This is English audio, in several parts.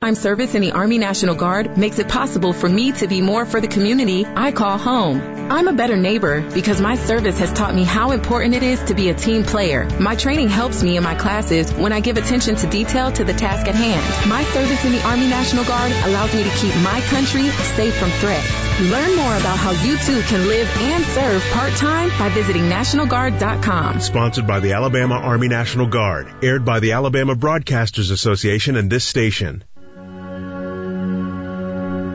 Time service in the Army National Guard makes it possible for me to be more for the community I call home. I'm a better neighbor because my service has taught me how important it is to be a team player. My training helps me in my classes when I give attention to detail to the task at hand. My service in the Army National Guard allows me to keep my country safe from threats. Learn more about how you too can live and serve part-time by visiting NationalGuard.com. Sponsored by the Alabama Army National Guard. Aired by the Alabama Broadcasters Association and this station.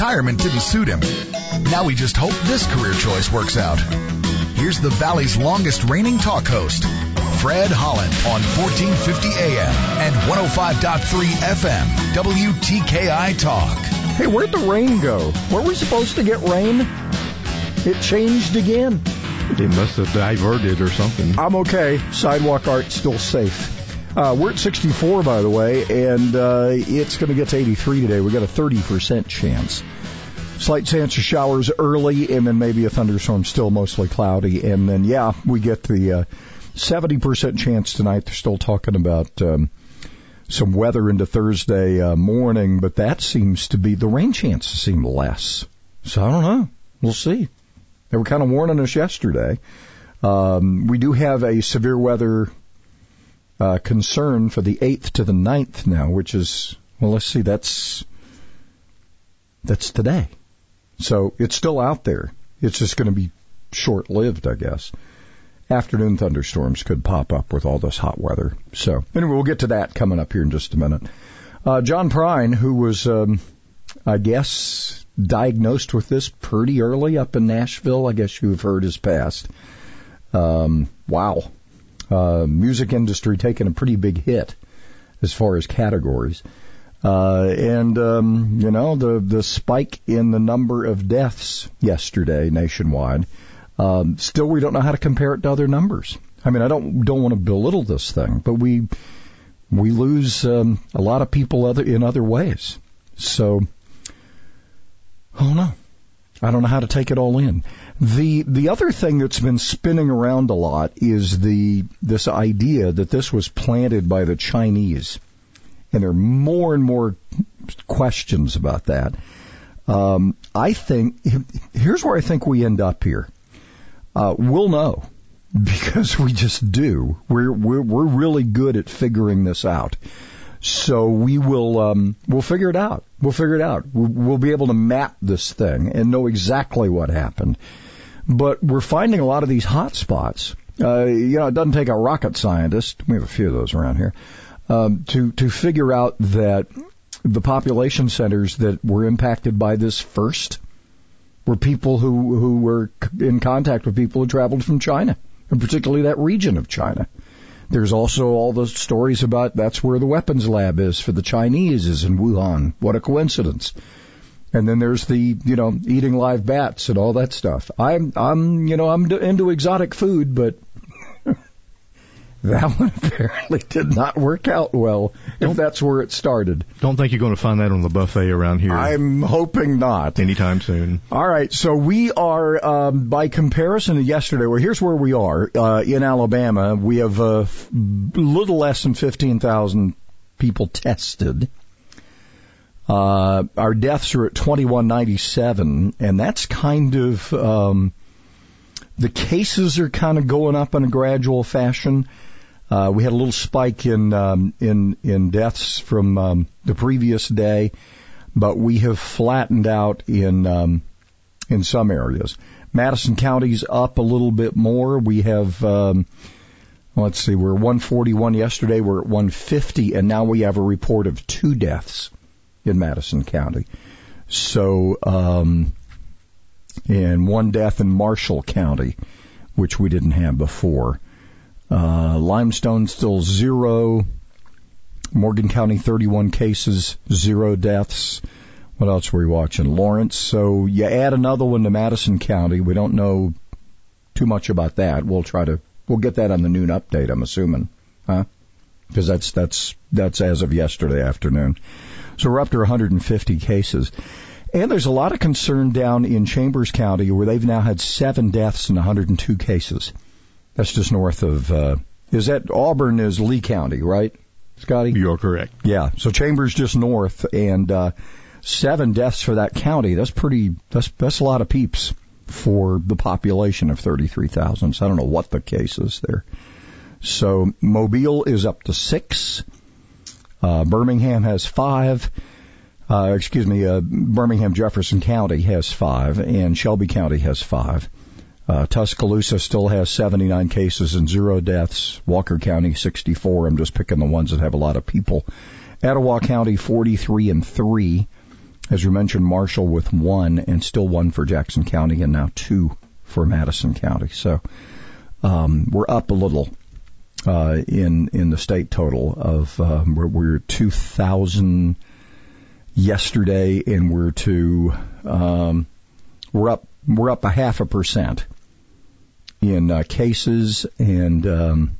Retirement didn't suit him. Now we just hope this career choice works out. Here's the Valley's longest reigning talk host, Fred Holland on 1450 AM and 105.3 FM, WTKI Talk. Hey, where'd the rain go? Were we supposed to get rain? It changed again. They must have diverted or something. I'm okay. Sidewalk art's still safe. Uh, we're at 64, by the way, and uh, it's going to get to 83 today. We've got a 30% chance. Slight chance of showers early, and then maybe a thunderstorm, still mostly cloudy. And then, yeah, we get the uh, 70% chance tonight. They're still talking about um, some weather into Thursday uh, morning, but that seems to be, the rain chances seem less. So I don't know. We'll see. They were kind of warning us yesterday. Um, we do have a severe weather uh, concern for the 8th to the ninth now, which is, well, let's see, that's, that's today. So it's still out there. It's just going to be short lived, I guess. Afternoon thunderstorms could pop up with all this hot weather. So anyway, we'll get to that coming up here in just a minute. Uh, John Prine, who was, um, I guess, diagnosed with this pretty early up in Nashville. I guess you've heard his past. Um, wow uh, music industry taking a pretty big hit as far as categories. Uh, and um, you know the the spike in the number of deaths yesterday nationwide. Um, still, we don't know how to compare it to other numbers. I mean, I don't don't want to belittle this thing, but we we lose um, a lot of people other in other ways. So, oh no, I don't know how to take it all in. The the other thing that's been spinning around a lot is the this idea that this was planted by the Chinese, and there are more and more questions about that. Um, I think here's where I think we end up here. Uh, we'll know because we just do. We're we're we're really good at figuring this out. So we will um, we'll figure it out. We'll figure it out. We'll, be able to map this thing and know exactly what happened. But we're finding a lot of these hot spots. Uh, you know, it doesn't take a rocket scientist. We have a few of those around here. Um, to to figure out that the population centers that were impacted by this first were people who who were in contact with people who traveled from China, and particularly that region of China. There's also all the stories about that's where the weapons lab is for the Chinese is in Wuhan. What a coincidence. And then there's the, you know, eating live bats and all that stuff. I'm, I'm, you know, I'm into exotic food, but that one apparently did not work out well. Don't, if that's where it started. Don't think you're going to find that on the buffet around here. I'm hoping not anytime soon. All right, so we are, um, by comparison to yesterday. Well, here's where we are uh, in Alabama. We have a uh, little less than 15,000 people tested. Uh, our deaths are at 2197, and that's kind of, um, the cases are kind of going up in a gradual fashion. Uh, we had a little spike in, um, in, in deaths from, um, the previous day, but we have flattened out in, um, in some areas. Madison County's up a little bit more. We have, um, let's see, we we're 141 yesterday, we're at 150, and now we have a report of two deaths in Madison County. So, um, and one death in Marshall County, which we didn't have before. Uh, Limestone still zero. Morgan County, 31 cases, zero deaths. What else were we watching? Lawrence. So you add another one to Madison County. We don't know too much about that. We'll try to, we'll get that on the noon update, I'm assuming. Huh? Because that's, that's, that's as of yesterday afternoon. So we're up to 150 cases. And there's a lot of concern down in Chambers County where they've now had seven deaths and 102 cases. That's just north of, uh, is that Auburn is Lee County, right? Scotty? You're correct. Yeah. So Chambers just north and, uh, seven deaths for that county. That's pretty, that's, that's a lot of peeps for the population of 33,000. So I don't know what the case is there. So Mobile is up to six. Uh, Birmingham has five. Uh, excuse me, uh, Birmingham Jefferson County has five, and Shelby County has five. Uh, Tuscaloosa still has 79 cases and zero deaths. Walker County 64. I'm just picking the ones that have a lot of people. Etowah County 43 and three. As you mentioned, Marshall with one, and still one for Jackson County, and now two for Madison County. So um, we're up a little uh, in in the state total of uh, we're, we're 2,000 yesterday, and we're to um, we're up we're up a half a percent in uh, cases, and um,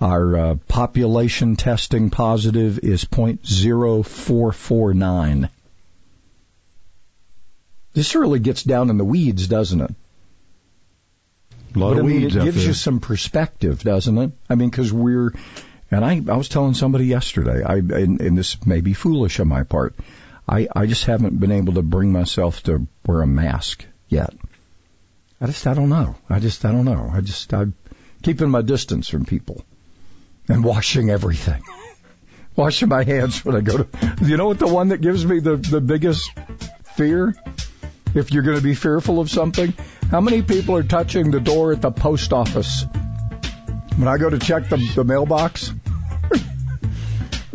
our uh, population testing positive is point zero four four nine. This really gets down in the weeds, doesn't it? A lot but of I mean, weeds it gives there. you some perspective, doesn't it? I mean, because we're, and I, I was telling somebody yesterday, I, and, and this may be foolish on my part, I, I just haven't been able to bring myself to wear a mask yet. I just, I don't know. I just, I don't know. I just, I'm keeping my distance from people and washing everything. washing my hands when I go to, you know what the one that gives me the, the biggest fear? If you're going to be fearful of something, how many people are touching the door at the post office? When I go to check the, the mailbox,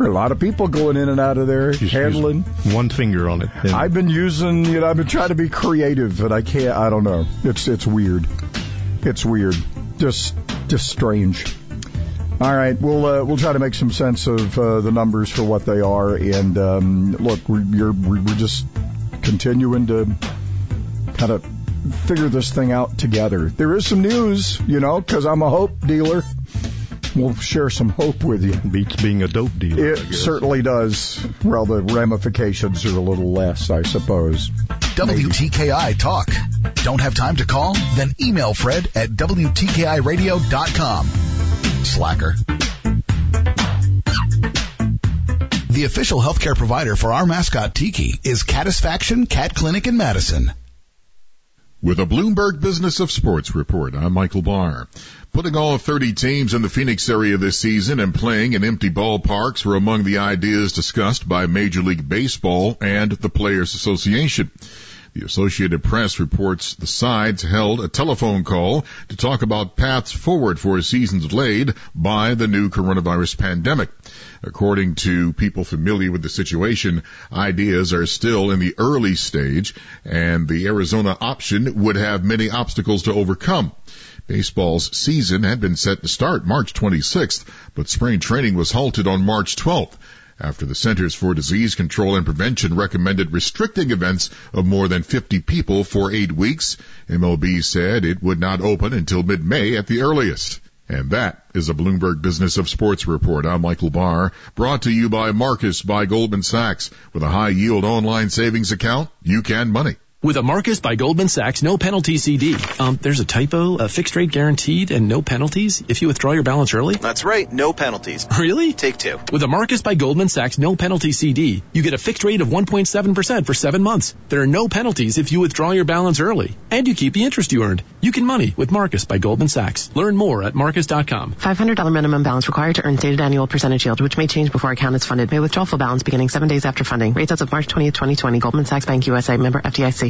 there are a lot of people going in and out of there, Just handling. one finger on it. and- I've been using, you know, I've been trying to be creative, but I can't. I don't know. It's it's weird. It's weird. Just just strange. All right, we'll uh, we'll try to make some sense of uh, the numbers for what they are, and um, look, we're we're just continuing to kind of figure this thing out together. There is some news, you know, because I'm a hope dealer. We'll share some hope with you. beats being a dope dealer. I It guess. certainly does. Well, the ramifications are a little less, I suppose. WTKI Talk. Don't have time to call? Then email Fred at WTKIRadio.com. Slacker. The official healthcare provider for our mascot Tiki is Catisfaction Cat Clinic in Madison. With a Bloomberg Business of Sports report, I'm Michael Barr. Putting all 30 teams in the Phoenix area this season and playing in empty ballparks were among the ideas discussed by Major League Baseball and the Players Association. The Associated Press reports the sides held a telephone call to talk about paths forward for seasons delayed by the new coronavirus pandemic. According to people familiar with the situation, ideas are still in the early stage and the Arizona option would have many obstacles to overcome. Baseball's season had been set to start March 26th, but spring training was halted on March 12th after the Centers for Disease Control and Prevention recommended restricting events of more than 50 people for eight weeks. MLB said it would not open until mid-May at the earliest. And that is a Bloomberg Business of Sports report. I'm Michael Barr, brought to you by Marcus by Goldman Sachs. With a high yield online savings account, you can money. With a Marcus by Goldman Sachs no penalty CD. Um, there's a typo, a fixed rate guaranteed and no penalties if you withdraw your balance early? That's right, no penalties. Really? Take two. With a Marcus by Goldman Sachs no penalty CD, you get a fixed rate of 1.7% for seven months. There are no penalties if you withdraw your balance early. And you keep the interest you earned. You can money with Marcus by Goldman Sachs. Learn more at marcus.com. $500 minimum balance required to earn stated annual percentage yield, which may change before account is funded. May withdraw full balance beginning seven days after funding. Rates as of March 20th, 2020. Goldman Sachs Bank USA. Member FDIC.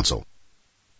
Council.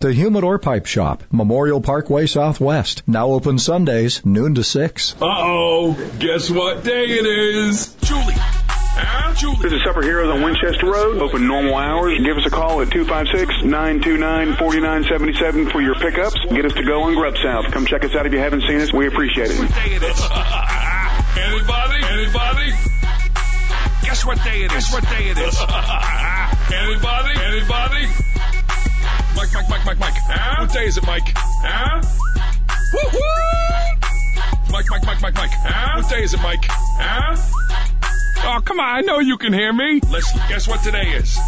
The Humidor Pipe Shop, Memorial Parkway Southwest. Now open Sundays, noon to 6. Uh-oh. Guess what day it is? Julie. Ah, Julie. This is Supper Heroes on Winchester Road. Open normal hours. Give us a call at 256-929-4977 for your pickups. Get us to go on Grub South. Come check us out if you haven't seen us. We appreciate it. What day it is? Anybody? Anybody? Guess what day it is? Guess what day it is? Anybody? Anybody? Mike, Mike, Mike, Mike, Mike. Huh? What day is it, Mike? Huh? Woo-hoo! Mike, Mike, Mike, Mike, Mike. Huh? What day is it, Mike? Huh? Oh, come on. I know you can hear me. Leslie, guess what today is?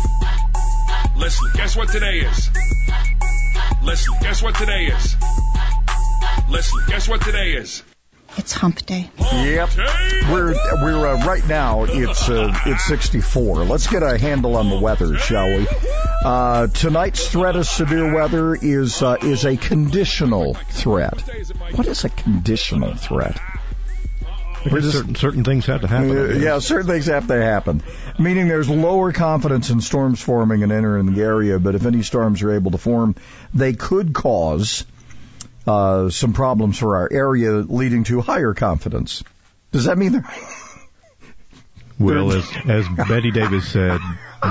Leslie, guess what today is? Leslie, guess what today is? Leslie, guess what today is? It's hump day. Yep. We're we're uh, right now. It's uh, it's 64. Let's get a handle on the weather, shall we? Uh, tonight's threat of severe weather is uh, is a conditional threat. What is a conditional threat? Just, certain, certain things have to happen. Uh, yeah, certain things have to happen. Meaning there's lower confidence in storms forming and entering the area, but if any storms are able to form, they could cause uh, some problems for our area, leading to higher confidence. Does that mean? well, as as Bette Davis said,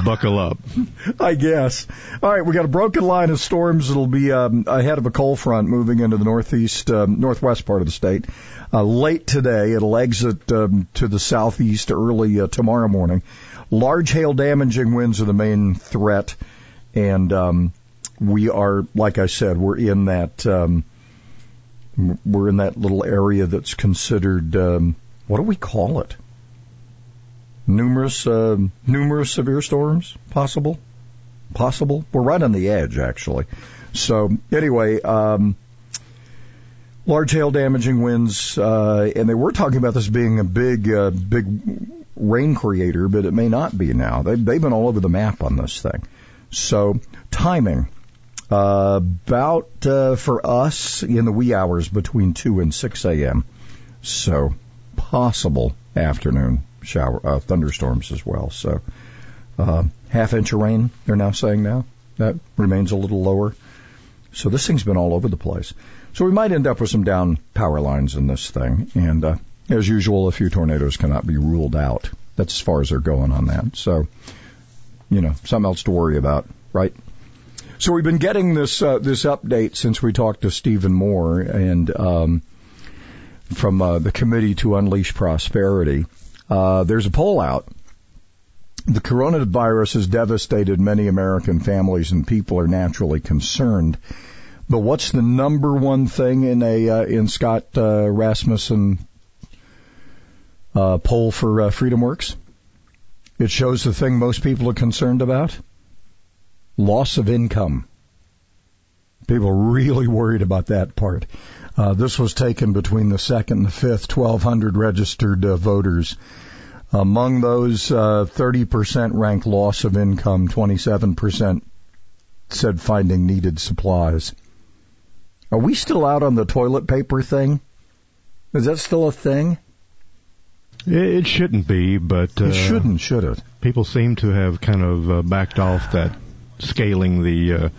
buckle up. I guess. All right, we got a broken line of storms. It'll be um, ahead of a cold front moving into the northeast, um, northwest part of the state. Uh, late today, it'll exit um, to the southeast early uh, tomorrow morning. Large hail damaging winds are the main threat, and um, we are, like I said, we're in that. We're in that little area that's considered um, what do we call it? Numerous, uh, numerous severe storms possible, possible. We're right on the edge actually. So anyway, um, large hail damaging winds, uh, and they were talking about this being a big, uh, big rain creator, but it may not be now. They've, they've been all over the map on this thing. So timing. Uh, about uh, for us in the wee hours between 2 and 6 a.m. So possible afternoon shower uh, thunderstorms as well. So uh, half inch of rain they're now saying now that remains a little lower. So this thing's been all over the place. So we might end up with some down power lines in this thing, and uh, as usual, a few tornadoes cannot be ruled out. That's as far as they're going on that. So you know something else to worry about, right? So we've been getting this uh, this update since we talked to Stephen Moore and um, from uh, the Committee to Unleash Prosperity. Uh, there's a poll out. The coronavirus has devastated many American families, and people are naturally concerned. But what's the number one thing in a uh, in Scott uh, Rasmussen uh, poll for uh, FreedomWorks? It shows the thing most people are concerned about loss of income. People really worried about that part. Uh, this was taken between the second and the fifth, 1,200 registered uh, voters. Among those, uh, 30% ranked loss of income, 27% said finding needed supplies. Are we still out on the toilet paper thing? Is that still a thing? It shouldn't be, but uh, it shouldn't, should it? People seem to have kind of uh, backed off that scaling the, uh,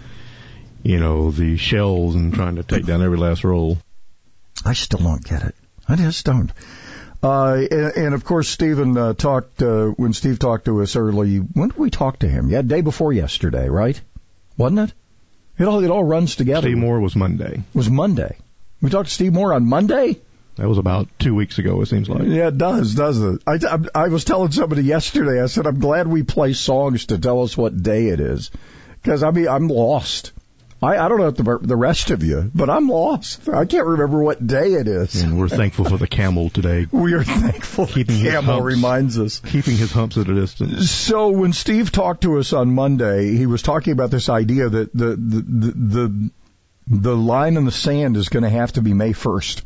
you know, the shells and trying to take down every last roll. I still don't get it. I just don't. Uh, and, and, of course, Stephen uh, talked uh, when Steve talked to us early. When did we talk to him? Yeah, day before yesterday, right? Wasn't it? It all it all runs together. Steve Moore was Monday. It was Monday. We talked to Steve Moore on Monday. That was about two weeks ago. It seems like. Yeah, it does, doesn't it? I, I, I was telling somebody yesterday. I said I'm glad we play songs to tell us what day it is, because I mean I'm lost. I, I don't know the, the rest of you, but I'm lost. I can't remember what day it is. And we're thankful for the camel today. we are thankful. Keeping the camel humps, reminds us. Keeping his humps at a distance. So when Steve talked to us on Monday, he was talking about this idea that the the the the, the line in the sand is going to have to be May 1st.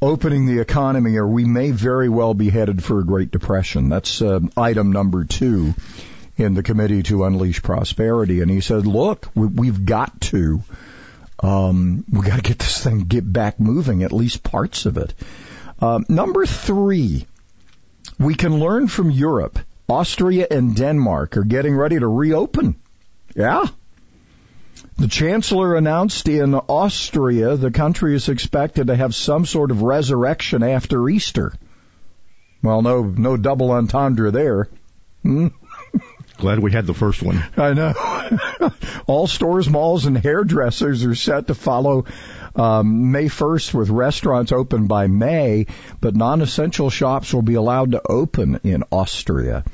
Opening the economy, or we may very well be headed for a Great Depression. That's uh, item number two in the committee to unleash prosperity. And he said, look, we, have got to, um, we got to get this thing, get back moving, at least parts of it. Uh, number three, we can learn from Europe. Austria and Denmark are getting ready to reopen. Yeah. The chancellor announced in Austria the country is expected to have some sort of resurrection after Easter. Well, no, no double entendre there. Hmm? Glad we had the first one. I know. All stores, malls, and hairdressers are set to follow um, May 1st with restaurants open by May, but non-essential shops will be allowed to open in Austria.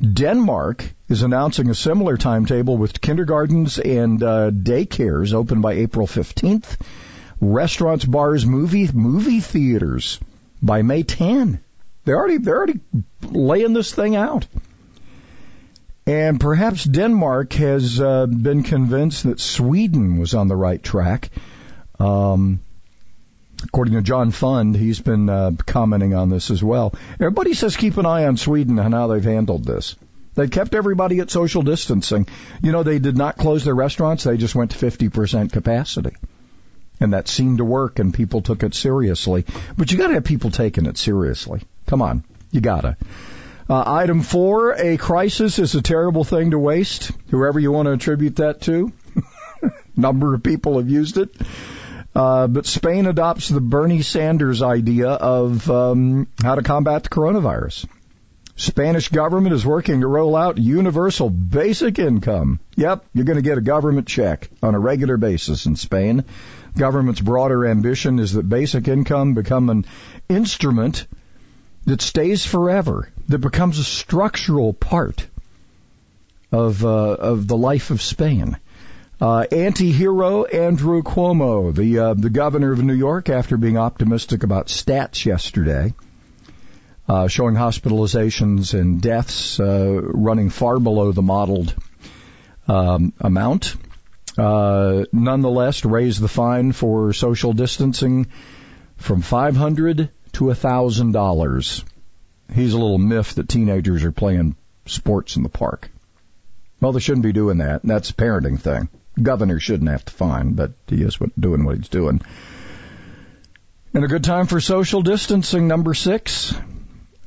Denmark is announcing a similar timetable with kindergartens and uh, daycares open by April 15th. Restaurants, bars, movie movie theaters by May 10. They're already they're already laying this thing out. And perhaps Denmark has uh, been convinced that Sweden was on the right track. Um, according to John Fund, he's been uh, commenting on this as well. Everybody says keep an eye on Sweden and how they've handled this. They kept everybody at social distancing. You know, they did not close their restaurants. They just went to 50% capacity. And that seemed to work and people took it seriously. But you gotta have people taking it seriously. Come on. You gotta. Uh, item four, a crisis is a terrible thing to waste. Whoever you want to attribute that to. Number of people have used it. Uh, but Spain adopts the Bernie Sanders idea of um, how to combat the coronavirus. Spanish government is working to roll out universal basic income. Yep, you're going to get a government check on a regular basis in Spain. Government's broader ambition is that basic income become an instrument that stays forever, that becomes a structural part of uh, of the life of Spain. Uh, anti-hero Andrew Cuomo, the uh, the governor of New York, after being optimistic about stats yesterday, uh, showing hospitalizations and deaths uh, running far below the modeled um, amount, uh, nonetheless raised the fine for social distancing from 500 to a thousand dollars. He's a little miffed that teenagers are playing sports in the park. Well, they shouldn't be doing that. That's a parenting thing. Governor shouldn't have to fine, but he is doing what he's doing. And a good time for social distancing. Number six,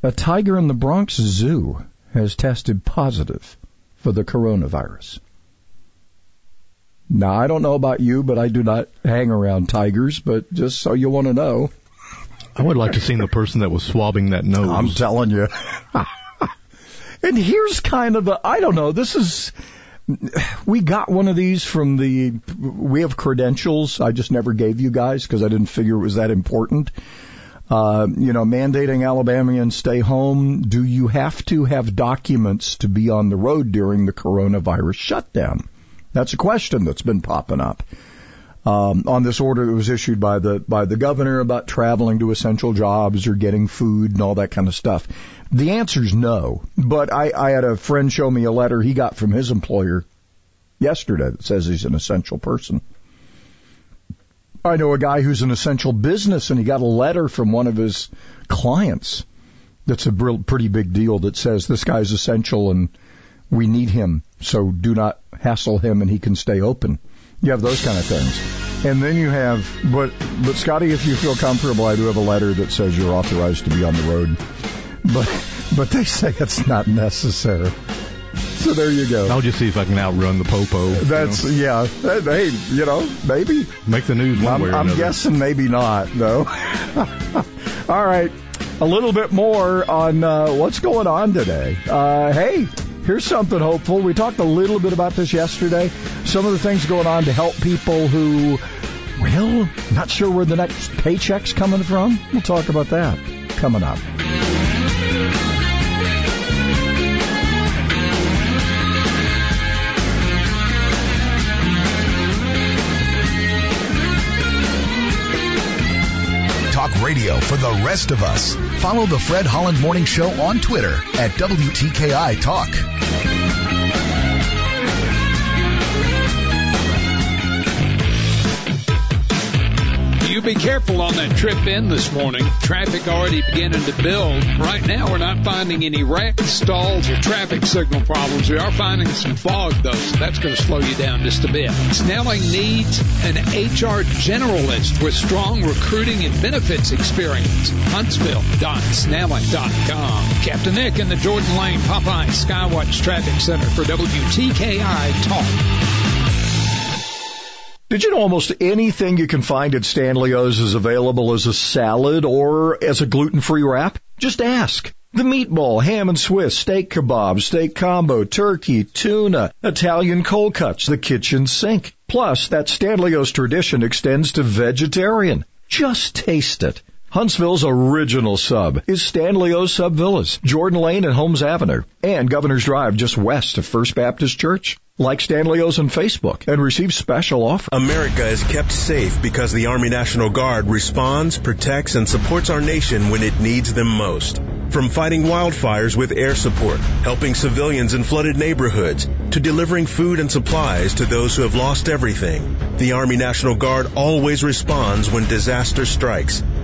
a tiger in the Bronx Zoo has tested positive for the coronavirus. Now, I don't know about you, but I do not hang around tigers, but just so you want to know. I would like to see the person that was swabbing that nose. I'm telling you. and here's kind of the, I don't know, this is, we got one of these from the, we have credentials I just never gave you guys because I didn't figure it was that important. Uh, you know, mandating Alabamians stay home. Do you have to have documents to be on the road during the coronavirus shutdown? That's a question that's been popping up um, on this order that was issued by the by the governor about traveling to essential jobs or getting food and all that kind of stuff. The answer is no. But I, I had a friend show me a letter he got from his employer yesterday that says he's an essential person. I know a guy who's an essential business and he got a letter from one of his clients that's a pretty big deal that says this guy's essential and we need him, so do not hassle him and he can stay open. You have those kind of things. And then you have, but, but Scotty, if you feel comfortable, I do have a letter that says you're authorized to be on the road. But, but they say it's not necessary. So there you go. I'll just see if I can outrun the popo. That's you know? yeah. Hey, you know, maybe make the news one I'm, way or I'm another. guessing maybe not though. All right, a little bit more on uh, what's going on today. Uh, hey, here's something hopeful. We talked a little bit about this yesterday. Some of the things going on to help people who, well, not sure where the next paycheck's coming from. We'll talk about that coming up. Radio for the rest of us. Follow the Fred Holland Morning Show on Twitter at WTKI Talk. You be careful on that trip in this morning. Traffic already beginning to build. Right now, we're not finding any wrecks, stalls, or traffic signal problems. We are finding some fog, though, so that's going to slow you down just a bit. Snelling needs an HR generalist with strong recruiting and benefits experience. Huntsville.snelling.com. Captain Nick in the Jordan Lane Popeye Skywatch Traffic Center for WTKI Talk. Did you know almost anything you can find at Stanley's is available as a salad or as a gluten-free wrap? Just ask. The meatball, ham and Swiss, steak kebab, steak combo, turkey, tuna, Italian cold cuts, the kitchen sink. Plus, that Stanley's tradition extends to vegetarian. Just taste it. Huntsville's original sub is Stanley's Sub Villas, Jordan Lane and Holmes Avenue, and Governor's Drive just west of First Baptist Church. Like Stanley's on Facebook and receive special offers. America is kept safe because the Army National Guard responds, protects, and supports our nation when it needs them most. From fighting wildfires with air support, helping civilians in flooded neighborhoods, to delivering food and supplies to those who have lost everything, the Army National Guard always responds when disaster strikes.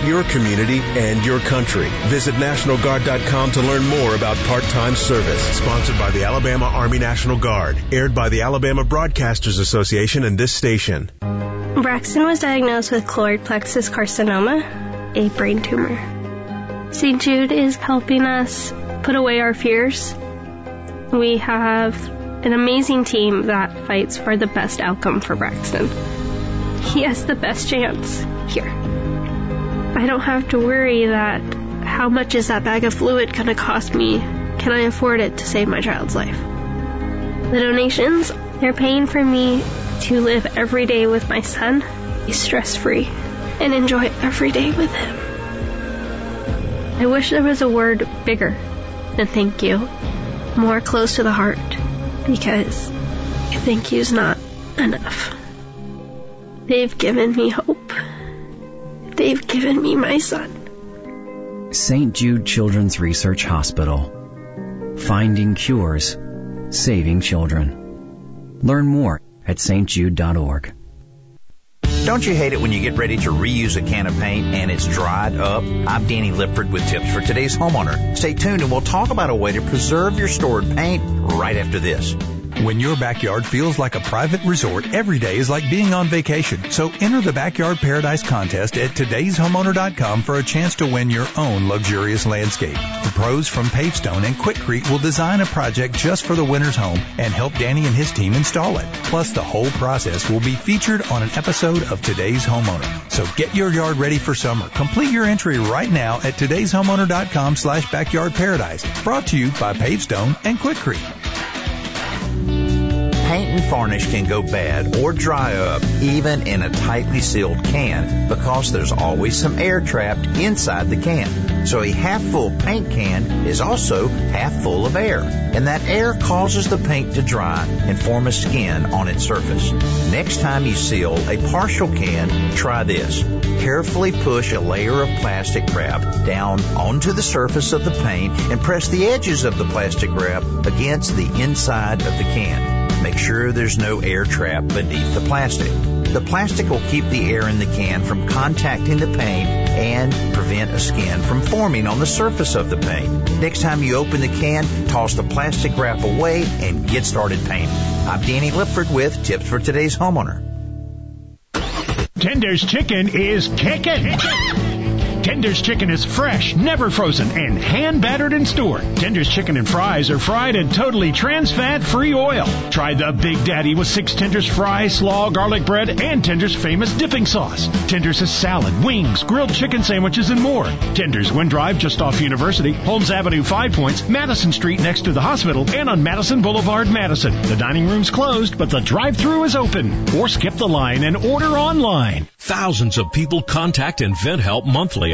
your community and your country. Visit NationalGuard.com to learn more about part-time service. Sponsored by the Alabama Army National Guard. Aired by the Alabama Broadcasters Association and this station. Braxton was diagnosed with choroid plexus carcinoma, a brain tumor. St. Jude is helping us put away our fears. We have an amazing team that fights for the best outcome for Braxton. He has the best chance here. I don't have to worry that how much is that bag of fluid going to cost me? Can I afford it to save my child's life? The donations, they're paying for me to live every day with my son, be stress free, and enjoy every day with him. I wish there was a word bigger than thank you, more close to the heart, because thank you's not enough. They've given me hope. They've given me my son. St. Jude Children's Research Hospital. Finding cures, saving children. Learn more at stjude.org. Don't you hate it when you get ready to reuse a can of paint and it's dried up? I'm Danny Lipford with tips for today's homeowner. Stay tuned and we'll talk about a way to preserve your stored paint right after this. When your backyard feels like a private resort, every day is like being on vacation. So enter the Backyard Paradise contest at today'shomeowner.com for a chance to win your own luxurious landscape. The pros from Pavestone and Quikrete will design a project just for the winner's home and help Danny and his team install it. Plus, the whole process will be featured on an episode of Today's Homeowner. So get your yard ready for summer. Complete your entry right now at today'shomeowner.com slash backyard paradise. Brought to you by Pavestone and Quikrete. Paint and varnish can go bad or dry up even in a tightly sealed can because there's always some air trapped inside the can. So a half full paint can is also half full of air. And that air causes the paint to dry and form a skin on its surface. Next time you seal a partial can, try this. Carefully push a layer of plastic wrap down onto the surface of the paint and press the edges of the plastic wrap against the inside of the can. Make sure there's no air trap beneath the plastic. The plastic will keep the air in the can from contacting the paint and prevent a skin from forming on the surface of the paint. Next time you open the can, toss the plastic wrap away and get started painting. I'm Danny Lipford with tips for today's homeowner. Tender's Chicken is kicking. Tender's chicken is fresh, never frozen, and hand battered and stored. Tender's chicken and fries are fried in totally trans fat free oil. Try the Big Daddy with six Tender's fries, slaw, garlic bread, and Tender's famous dipping sauce. Tender's is salad, wings, grilled chicken sandwiches, and more. Tender's Wynn Drive just off University, Holmes Avenue, Five Points, Madison Street next to the hospital, and on Madison Boulevard, Madison. The dining room's closed, but the drive-through is open. Or skip the line and order online. Thousands of people contact InventHelp monthly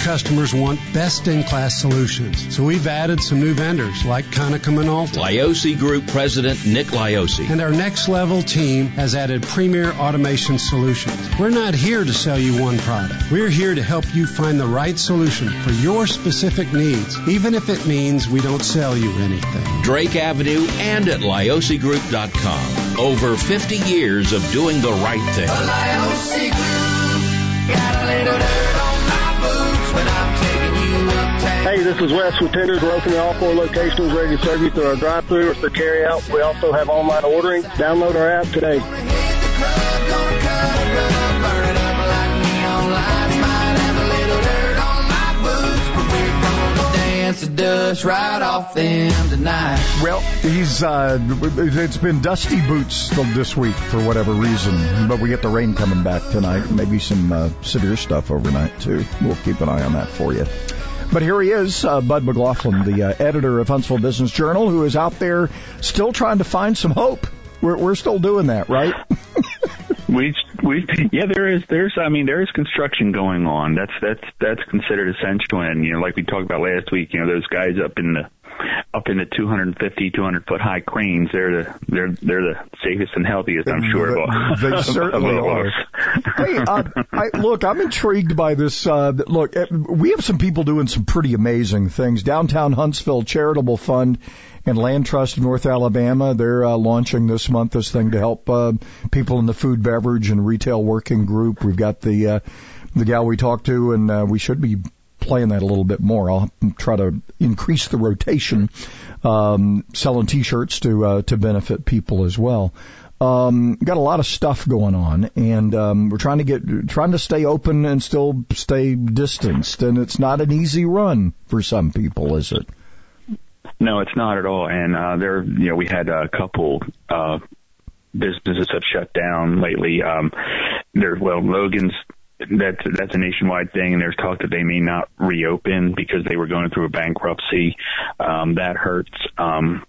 customers want best-in-class solutions, so we've added some new vendors like Konica Minolta. Lioce Group President Nick Lioce. And our next level team has added premier automation solutions. We're not here to sell you one product. We're here to help you find the right solution for your specific needs, even if it means we don't sell you anything. Drake Avenue and at liocegroup.com. Over 50 years of doing the right thing. Lioce Group. Got a little dirt on my boots Hey, this is Wes with Tenders. We're opening all four locations, ready to serve you through our drive-through or through carry-out. We also have online ordering. Download our app today. The dust right off them tonight. Well, he's uh, it's been dusty boots this week for whatever reason, but we get the rain coming back tonight. Maybe some uh, severe stuff overnight too. We'll keep an eye on that for you. But here he is, uh, Bud McLaughlin, the uh, editor of Huntsville Business Journal, who is out there still trying to find some hope. We're, we're still doing that, right? we we yeah there is there's I mean there is construction going on that's that's that's considered essential and you know like we talked about last week you know those guys up in the up in the 250 200 foot high cranes they're the they're they're the safest and healthiest I'm sure of all, they certainly are. hey, uh, I, look, I'm intrigued by this. Uh, look, uh, we have some people doing some pretty amazing things. Downtown Huntsville Charitable Fund and Land Trust of North Alabama, they're uh, launching this month this thing to help uh, people in the food, beverage, and retail working group. We've got the uh, the gal we talked to, and uh, we should be playing that a little bit more. I'll try to increase the rotation, um, selling T-shirts to uh, to benefit people as well. Um, got a lot of stuff going on, and um, we're trying to get trying to stay open and still stay distanced. And it's not an easy run for some people, is it? No, it's not at all. And uh, there, you know, we had a couple uh, businesses have shut down lately. Um, there, well, Logan's that's that's a nationwide thing, and there's talk that they may not reopen because they were going through a bankruptcy. Um, that hurts. Um,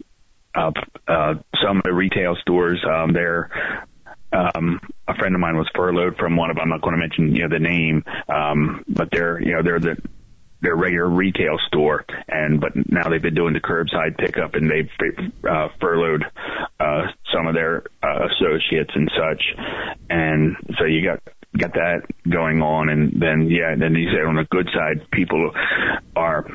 uh, uh, some of the retail stores, um, they're um, a friend of mine was furloughed from one of. I'm not going to mention you know the name, um, but they're you know they're the their regular retail store, and but now they've been doing the curbside pickup, and they've uh, furloughed uh, some of their uh, associates and such, and so you got got that going on, and then yeah, then you say on the good side, people are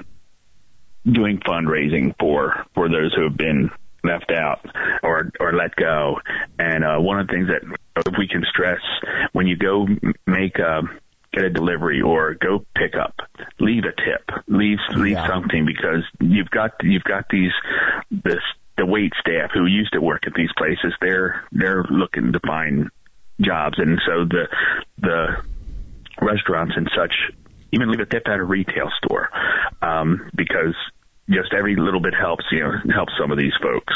doing fundraising for for those who have been left out or or let go, and uh, one of the things that we can stress when you go make a get a delivery or go pick up, leave a tip, leave leave Yeah. something because you've got you've got these this the wait staff who used to work at these places, they're they're looking to find jobs, and so the the restaurants and such even leave a tip at a retail store um, because just every little bit helps, you know, helps some of these folks.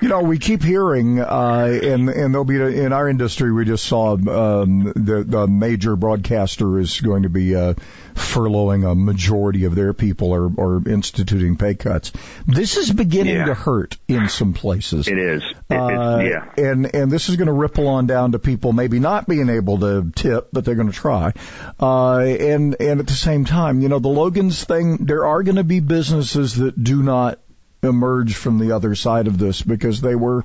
You know, we keep hearing, uh, and and there'll be in our industry. We just saw um, the the major broadcaster is going to be uh, furloughing a majority of their people or or instituting pay cuts. This is beginning Yeah. to hurt in some places. It is, It- Uh, yeah. and and this is going to ripple on down to people maybe not being able to tip, but they're going to try. Uh, and and at the same time, you know, the Logan's thing, there are going to be businesses that do not emerge from the other side of this because they were.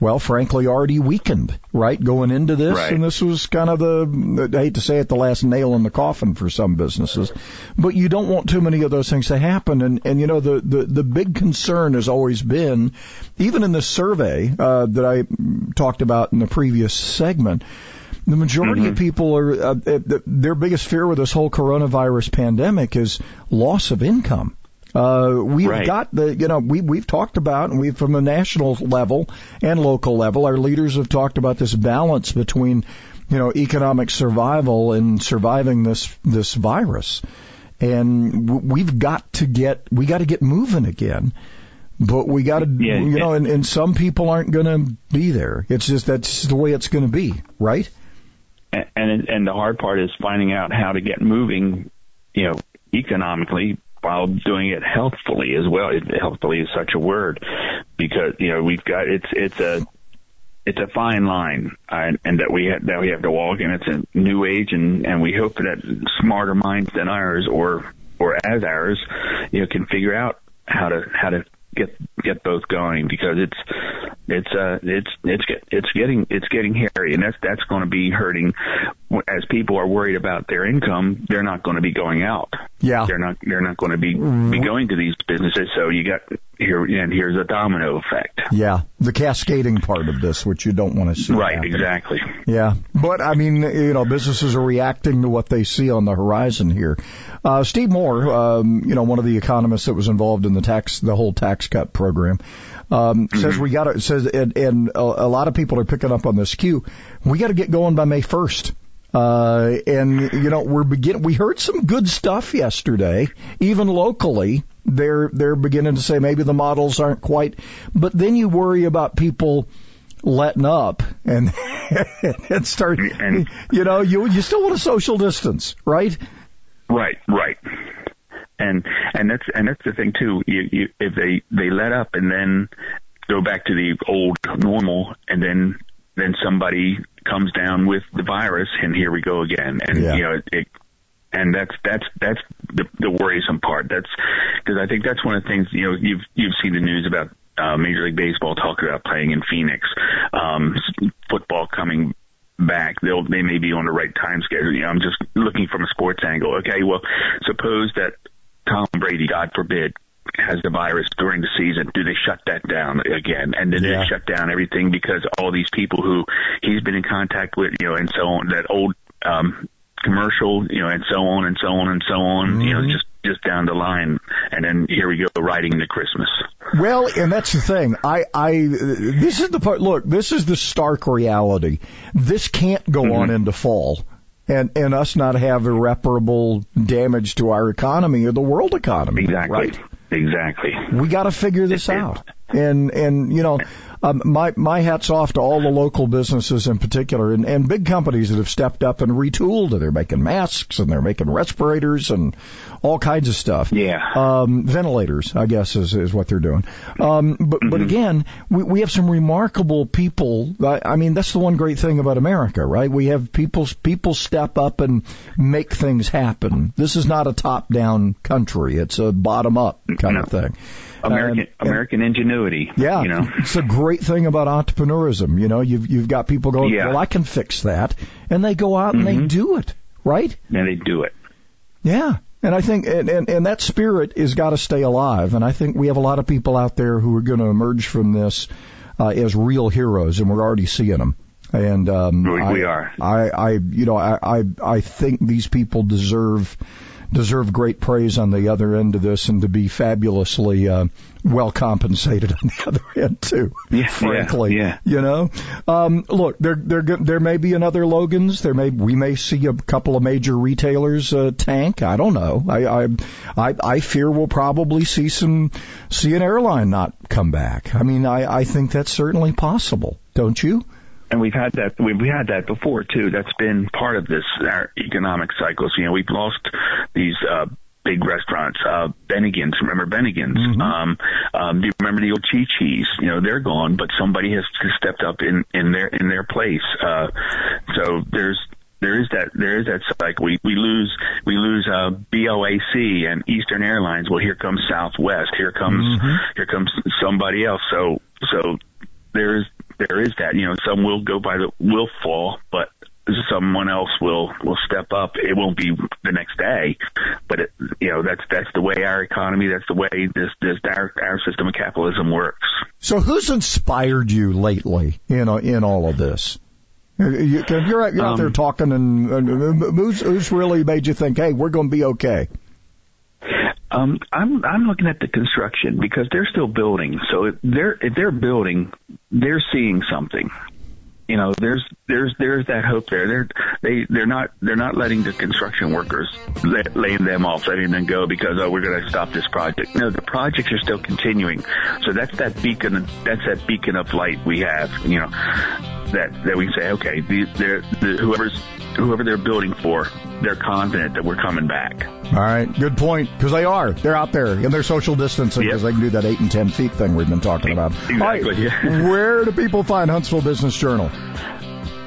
Well, frankly, already weakened, right, going into this, Right. and this was kind of the, I hate to say it, the last nail in the coffin for some businesses. But you don't want too many of those things to happen, and, and you know, the, the, the big concern has always been, even in the survey, uh, that I talked about in the previous segment, the majority of people are, uh, their biggest fear with this whole coronavirus pandemic is loss of income. Uh, we've Right. got the, you know, we, we've talked about, and we've from a national level and local level, our leaders have talked about this balance between, you know, economic survival and surviving this, this virus. And we've got to get, we got to get moving again. But we got to, Yeah, you know, and, and some people aren't going to be there. It's just that's the way it's going to be, right? and and and the hard part is finding out how to get moving, you know, economically while doing it healthfully as well. Healthfully is such a word because you know we've got it's it's a it's a fine line, uh, and that we have, that we have to walk, and it's a new age, and and we hope that smarter minds than ours, or or as ours, you know, can figure out how to how to get get both going because it's it's uh it's it's get, it's getting it's getting hairy and that's that's going to be hurting as people are worried about their income they're not going to be going out Yeah. they're not they're not going to be be going to these businesses so you got here and here's a domino effect Yeah, the cascading part of this, which you don't want to see. right happen. exactly Yeah, but I mean, you know, businesses are reacting to what they see on the horizon here. Uh, Steve Moore, um, you know, one of the economists that was involved in the tax, the whole tax cut program, um, says we got to says, and, and a, a lot of people are picking up on this cue. We got to get going by May first. Uh, and you know, we're begin. We heard some good stuff yesterday, even locally. They're they're beginning to say maybe the models aren't quite, but then you worry about people letting up and and start. you know, you you still want a social distance, right? Right, right. And and that's and that's the thing too. You, you, if they they let up and then go back to the old normal, and then then somebody comes down with the virus, and here we go again. And Yeah. you know, it, it and that's that's that's the, the worrisome part. That's because I think that's one of the things you know you've you've seen the news about uh, Major League Baseball talking about playing in Phoenix, um, football coming back. They'll they may be on the right time schedule. You know, I'm just looking from a sports angle. Okay, well, suppose that Tom Brady, God forbid, has the virus during the season. Do they shut that down again? And then Yeah. they shut down everything because all these people who he's been in contact with, you know, and so on. That old um, commercial, you know, and so on and so on and so on. You know, just just down the line, and then here we go, riding into Christmas. Well, and that's the thing. I, I, this is the part. Look, this is the stark reality. This can't go on into fall, and and us not have irreparable damage to our economy or the world economy. Exactly. Right. Exactly. We got to figure this out. And and you know, um, my my hats off to all the local businesses in particular, and, and big companies that have stepped up and retooled. They're making masks and they're making respirators and all kinds of stuff. Yeah. Um, ventilators, I guess, is is what they're doing. Um, but but again, we we have some remarkable people. I, I mean, that's the one great thing about America, right? We have people people step up and make things happen. This is not a top down country; it's a bottom up kind of thing. American and- American ingenuity. yeah, You know. it's a great thing about entrepreneurism. You know, you've you've got people going, Yeah. well, I can fix that, and they go out and they do it, right? And they do it. Yeah. And I think, and, and, and that spirit has got to stay alive. And I think we have a lot of people out there who are going to emerge from this uh, as real heroes, and we're already seeing them. And um, We- I, we are. I, I, you know, I, I, I think these people deserve deserve great praise on the other end of this and to be fabulously uh, well compensated on the other end too. Yeah, frankly, yeah, you know. Um, look, there there there may be another Logan's. There may we may see a couple of major retailers uh, tank. I don't know. I, I I I fear we'll probably see some see an airline not come back. I mean, I I think that's certainly possible. Don't you? And we've had that we've had that before too. That's been part of this our economic cycles. You know, we've lost these uh big restaurants, uh Bennigan's, remember Bennigan's? Mm-hmm. Um um do you remember the old Chi Chi's? You know, they're gone, but somebody has stepped up in in their in their place. Uh so there's there is that there is that cycle. We we lose we lose uh BOAC and Eastern Airlines. Well, here comes Southwest. Here comes Mm-hmm. here comes somebody else. So so there is there is that. You know, some will go by the will fall, but someone else will will step up. It won't be the next day, but it, you know that's that's the way our economy. That's the way this this our our system of capitalism works. So who's inspired you lately in in all of this? You, you're out, you're out there Um, talking, and, and who's who's really made you think, hey, we're going to be okay? Um, I'm I'm looking at the construction because they're still building. So if they're if they're building, they're seeing something. You know, there's there's there's that hope there. They're they they're not they're not letting the construction workers let, laying them off, letting them go because oh we're going to stop this project. No, the projects are still continuing. So that's that beacon that's that beacon of light we have. You know, that that we say okay, these they're the, whoever's whoever they're building for, they're confident that we're coming back. All right, good point. Because they are, they're out there in their social distancing because they can do that eight and ten feet thing we've been talking about. Exactly. All right, yeah. where do people find Huntsville Business Journal?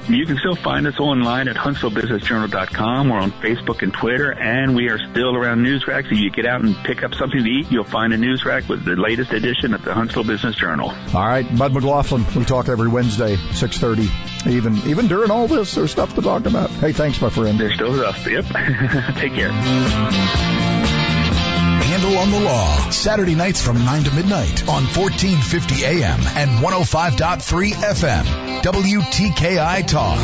You can still find us online at HuntsvilleBusinessJournal.com. We're on Facebook and Twitter, and we are still around news racks. If you get out and pick up something to eat, you'll find a news rack with the latest edition of the Huntsville Business Journal. All right, Bud McLaughlin. We talk every Wednesday, six thirty. Even even during all this, there's stuff to talk about. Hey, thanks, my friend. There's still stuff. Yep. Take care. Handle on the Law, Saturday nights from 9 to midnight on 1450 AM and 105.3 FM. WTKI Talk.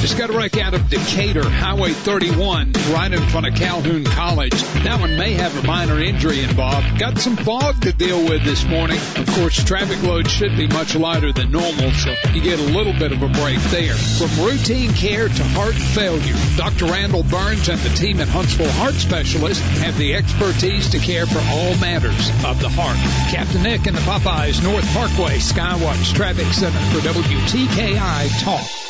Just got a wreck out of Decatur, Highway 31, right in front of Calhoun College. That one may have a minor injury involved. Got some fog to deal with this morning. Of course, traffic load should be much lighter than normal, so you get a little bit of a break there. From routine care to heart failure, Dr. Randall Burns and the team at Huntsville Heart Specialists have the expertise to care for all matters of the heart. Captain Nick and the Popeyes North Parkway Skywatch Traffic Center for WTKI Talk.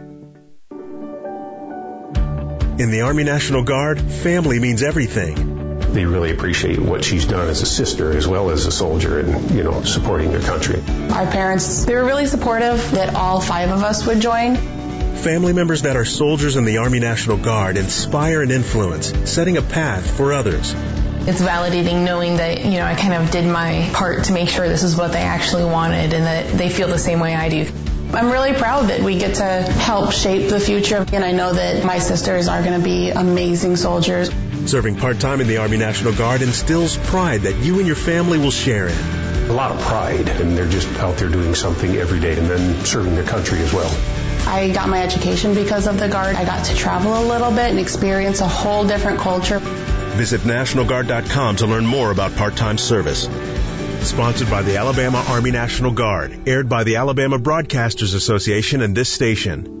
In the Army National Guard, family means everything. They really appreciate what she's done as a sister as well as a soldier and, you know, supporting their country. Our parents, they were really supportive that all five of us would join. Family members that are soldiers in the Army National Guard inspire and influence, setting a path for others. It's validating knowing that, you know, I kind of did my part to make sure this is what they actually wanted and that they feel the same way I do. I'm really proud that we get to help shape the future, and I know that my sisters are going to be amazing soldiers. Serving part-time in the Army National Guard instills pride that you and your family will share in. A lot of pride, and they're just out there doing something every day and then serving their country as well. I got my education because of the Guard. I got to travel a little bit and experience a whole different culture. Visit NationalGuard.com to learn more about part-time service. Sponsored by the Alabama Army National Guard. Aired by the Alabama Broadcasters Association and this station.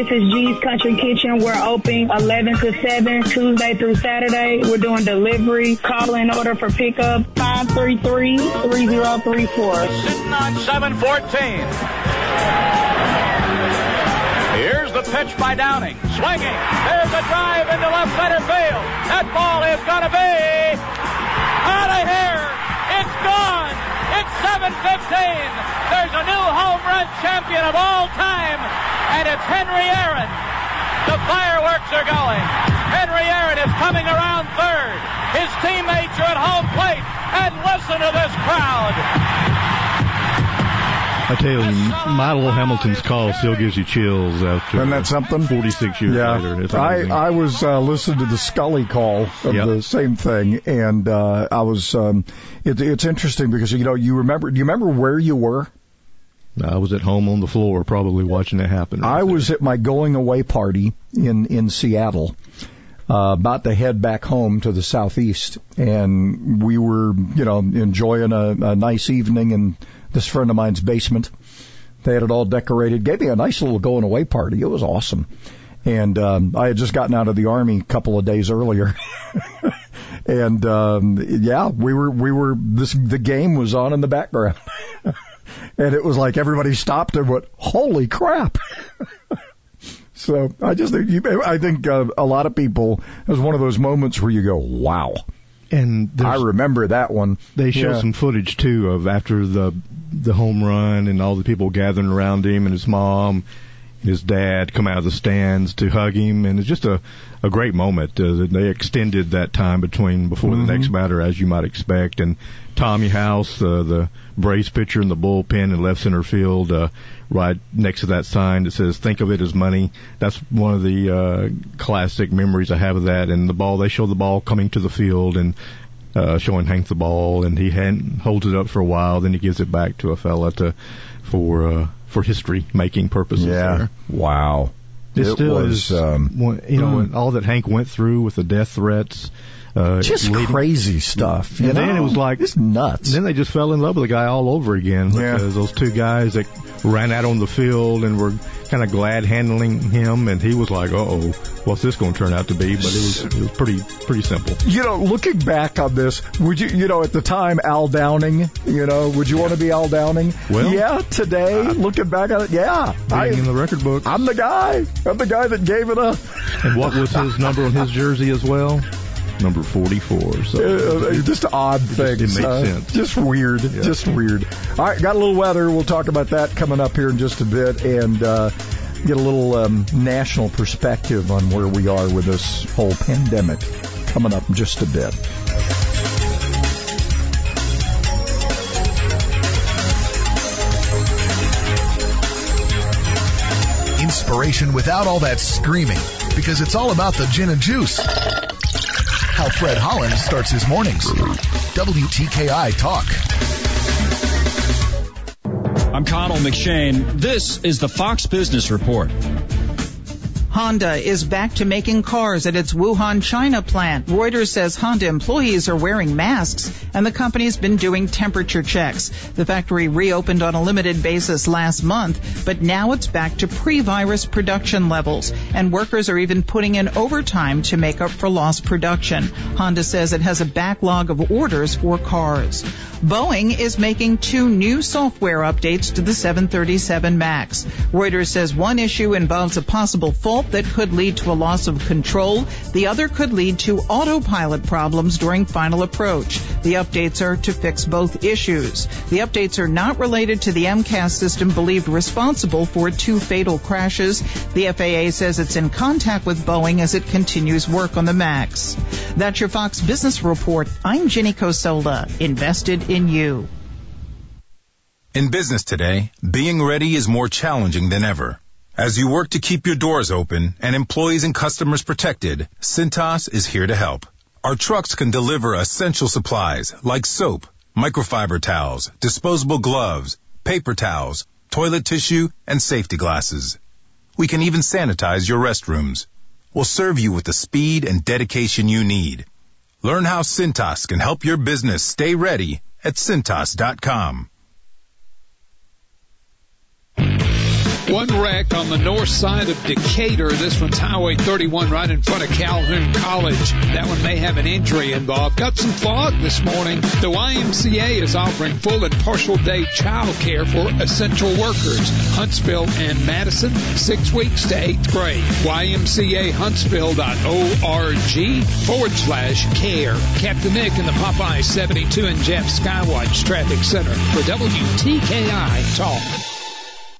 This is G's Country Kitchen. We're open 11 to 7, Tuesday through Saturday. We're doing delivery. Call in order for pickup 533-3034. Sitting on 714. Here's the pitch by Downing. Swinging. There's a drive into left center field. That ball is going to be out of here. It's gone. It's 715. There's a new home run champion of all time and it's Henry Aaron. The fireworks are going. Henry Aaron is coming around third. His teammates are at home plate, and listen to this crowd. I tell you, Milo Hamilton's call still gives you chills after. Isn't that something? 46 years yeah. later. It's I, amazing. I was uh, listening to the Scully call of Yep. the same thing, and uh, I was. Um, it, it's interesting because you know you remember. Do you remember where you were? I was at home on the floor, probably watching it happen. I was at my going away party in in Seattle, uh, about to head back home to the southeast, and we were, you know, enjoying a, a nice evening in this friend of mine's basement. They had it all decorated, gave me a nice little going away party. It was awesome, and um, I had just gotten out of the army a couple of days earlier. And um, yeah, we were we were this the game was on in the background, and it was like everybody stopped and went, "Holy crap!" so I just think I think uh, a lot of people it was one of those moments where you go, "Wow!" And I remember that one. They show Yeah. some footage too of after the the home run and all the people gathering around him and his mom, and his dad come out of the stands to hug him, and it's just a a great moment. Uh, they extended that time between before Mhm. the next batter, as you might expect, and Tommy House, uh, the Braves pitcher in the bullpen in left center field, uh, right next to that sign that says "Think of it as money." That's one of the uh, classic memories I have of that. And the ball, they show the ball coming to the field and uh, showing Hank the ball, and he hand, holds it up for a while, then he gives it back to a fella to for uh, for history making purposes. Yeah. there. Wow. It, It still was, is, um, you know, mm. all that Hank went through with the death threats. Uh, Just leading- crazy stuff. You and then it was like it's nuts. Then they just fell in love with the guy all over again Yeah. because those two guys that ran out on the field and were kind of glad handling him, and he was like, "Uh oh, what's this going to turn out to be?" But it was it was pretty pretty simple. You know, looking back on this, would you, you know, at the time, Al Downing, you know, would you want to be Al Downing? Well, yeah, today, looking back on it, yeah. I, Being in the record book. I'm the guy. I'm the guy that gave it up. And what was his number on his jersey as well? Number 44. So Uh, just odd things. it made uh, sense. Just weird. Just weird. All right, got a little weather. We'll talk about that coming up here in just a bit and uh, get a little um, national perspective on where we are with this whole pandemic coming up in just a bit. Inspiration without all that screaming, because it's all about the gin and juice. How Fred Holland starts his mornings. WTKI Talk. I'm Connell McShane. This is the Fox Business Report. Honda is back to making cars at its Wuhan, China plant. Reuters says Honda employees are wearing masks and the company's been doing temperature checks. The factory reopened on a limited basis last month, but now it's back to pre-virus production levels and workers are even putting in overtime to make up for lost production. Honda says it has a backlog of orders for cars. Boeing is making two new software updates to the 737 MAX. Reuters says one issue involves a possible fault that could lead to a loss of control. The other could lead to autopilot problems during final approach. The updates are to fix both issues. The updates are not related to the MCAS system believed responsible for two fatal crashes. The FAA says it's in contact with Boeing as it continues work on the MAX. That's your Fox Business Report. I'm Jenny Cosola, invested in you. In business today, being ready is more challenging than ever. As you work to keep your doors open and employees and customers protected, Cintas is here to help. Our trucks can deliver essential supplies like soap, microfiber towels, disposable gloves, paper towels, toilet tissue, and safety glasses. We can even sanitize your restrooms. We'll serve you with the speed and dedication you need. Learn how Cintas can help your business stay ready at Cintas.com. One wreck on the north side of Decatur. This one's Highway 31 right in front of Calhoun College. That one may have an injury involved. Got some fog this morning. The YMCA is offering full and partial day child care for essential workers. Huntsville and Madison, six weeks to eighth grade. YMCAHuntsville.org forward slash care. Captain Nick in the Popeye 72 and Jeff Skywatch Traffic Center for WTKI Talk.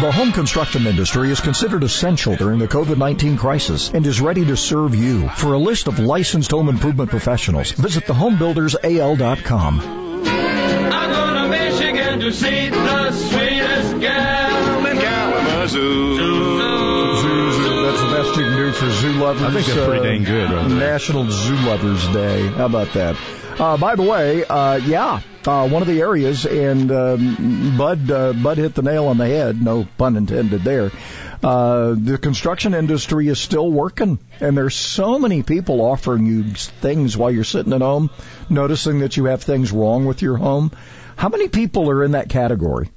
The home construction industry is considered essential during the COVID-19 crisis and is ready to serve you. For a list of licensed home improvement professionals, visit thehomebuildersal.com. I'm going to Michigan to see the sweetest gal in Kalamazoo. That's the best you can do for zoo lovers. I think that's pretty dang good, right. National Zoo Lovers Day. How about that? Uh, by the way, uh, yeah, uh, one of the areas, and um, Bud uh, Bud hit the nail on the head. No pun intended there. Uh, the construction industry is still working, and there's so many people offering you things while you're sitting at home, noticing that you have things wrong with your home. How many people are in that category?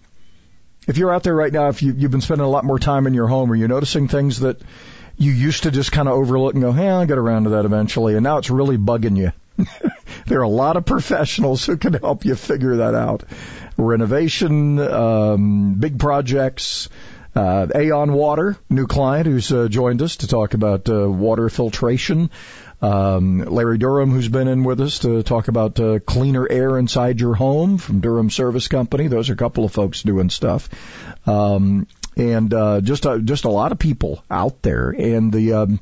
If you're out there right now, if you, you've been spending a lot more time in your home, are you noticing things that you used to just kind of overlook and go, hey, I'll get around to that eventually, and now it's really bugging you? there are a lot of professionals who can help you figure that out. Renovation, um, big projects, uh, Aon Water, new client who's uh, joined us to talk about uh, water filtration. Um, Larry Durham, who's been in with us to talk about uh, cleaner air inside your home from Durham Service Company. Those are a couple of folks doing stuff. Um, and uh, just a, just a lot of people out there, and the um,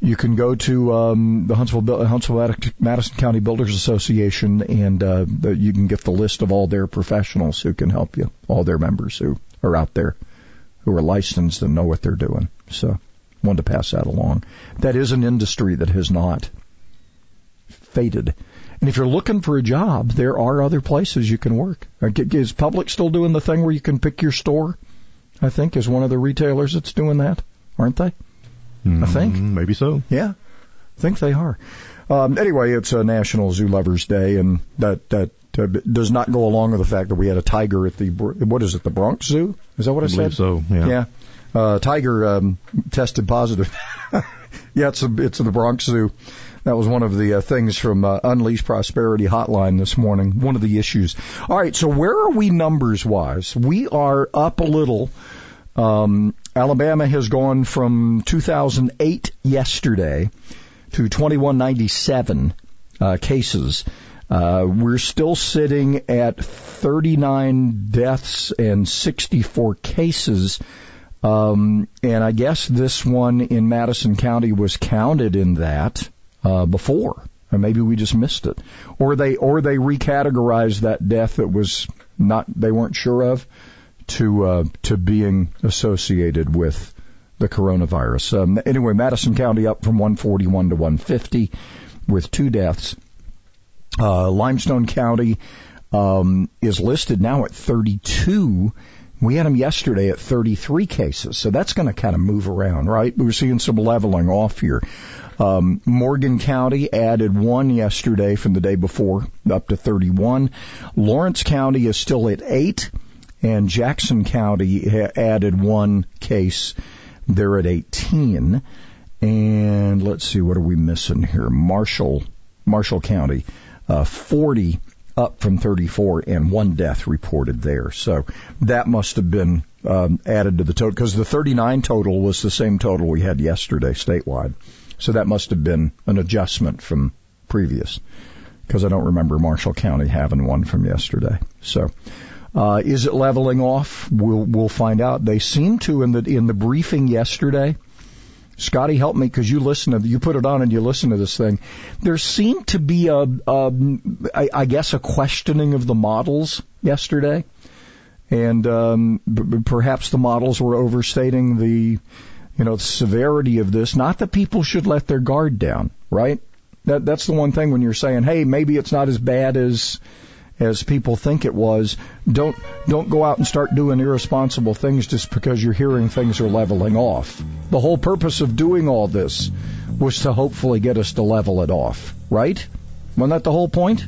You can go to um, the Huntsville, Huntsville Madison County Builders Association, and uh, you can get the list of all their professionals who can help you, all their members who are out there, who are licensed and know what they're doing. So, wanted to pass that along. That is an industry that has not faded. And if you're looking for a job, there are other places you can work. Uh, Is Publix still doing the thing where you can pick your store? I think is one of the retailers that's doing that, aren't they? I think. Mm, maybe so. Yeah, I think they are. Um, anyway, it's a National Zoo Lovers Day, and that that uh, does not go along with the fact that we had a tiger at the Br- what is it, the Bronx Zoo? Is that what I believe said? so, yeah. Yeah. Uh, tiger um, tested positive. yeah, it's a, it's in the Bronx Zoo. That was one of the uh, things from uh, Unleash Prosperity Hotline this morning. One of the issues. All right, so where are we numbers wise? We are up a little. Um, Alabama has gone from 2008 yesterday to 2197 uh, cases. Uh, we're still sitting at 39 deaths and 64 cases. Um, and I guess this one in Madison County was counted in that uh, before, or maybe we just missed it, or they or they recategorized that death that was not they weren't sure of to uh, to being associated with the coronavirus. Um, anyway, Madison County up from 141 to 150 with two deaths. Uh, Limestone County um, is listed now at 32. We had them yesterday at 33 cases, so that's going to kind of move around, right? We're seeing some leveling off here. Um, Morgan County added one yesterday from the day before, up to 31. Lawrence County is still at eight, and Jackson County ha- added one case. They're at 18. And let's see, what are we missing here? Marshall, Marshall County, uh, 40 up from 34 and one death reported there. So that must have been um, added to the total because the 39 total was the same total we had yesterday statewide. So that must have been an adjustment from previous because I don't remember Marshall County having one from yesterday. So uh, is it leveling off? We'll we'll find out. They seem to in the in the briefing yesterday. Scotty, help me because you listen to you put it on and you listen to this thing. There seemed to be a, a I, I guess a questioning of the models yesterday, and um, b- perhaps the models were overstating the you know the severity of this. Not that people should let their guard down, right? That that's the one thing when you're saying, hey, maybe it's not as bad as as people think it was. Don't don't go out and start doing irresponsible things just because you're hearing things are leveling off. The whole purpose of doing all this was to hopefully get us to level it off, right? Wasn't that the whole point?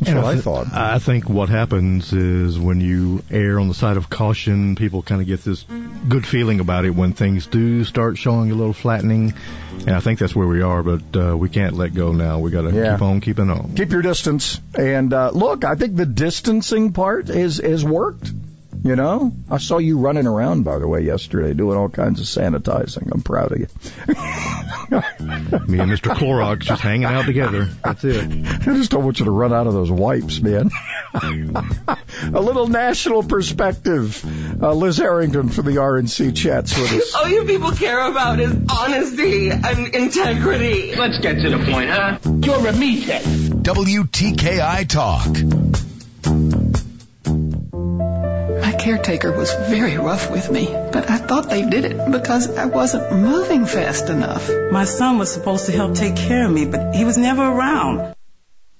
That's And what I thi- thought. I think what happens is when you err on the side of caution, people kind of get this good feeling about it when things do start showing a little flattening. And I think that's where we are, but uh, we can't let go now. We got to Yeah. keep on keeping on. Keep your distance. And uh, look, I think the distancing part is is worked. You know, I saw you running around, by the way, yesterday, doing all kinds of sanitizing. I'm proud of you. Me and Mr. Clorox just hanging out together. That's it. I just don't want you to run out of those wipes, man. a little national perspective. Uh, Liz Harrington for the RNC chats with us. All you people care about is honesty and integrity. Let's get to the point, huh? You're a meathead. WTKI Talk. My caretaker was very rough with me, but I thought they did it because I wasn't moving fast enough. My son was supposed to help take care of me, but he was never around.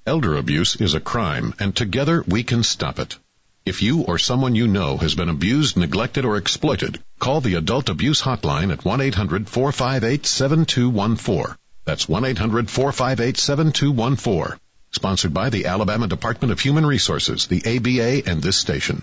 Elder abuse is a crime, and together we can stop it. If you or someone you know has been abused, neglected, or exploited, call the Adult Abuse Hotline at 1-800-458-7214. That's 1-800-458-7214. Sponsored by the Alabama Department of Human Resources, the ABA, and this station.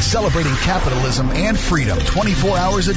Celebrating capitalism and freedom 24 hours a day.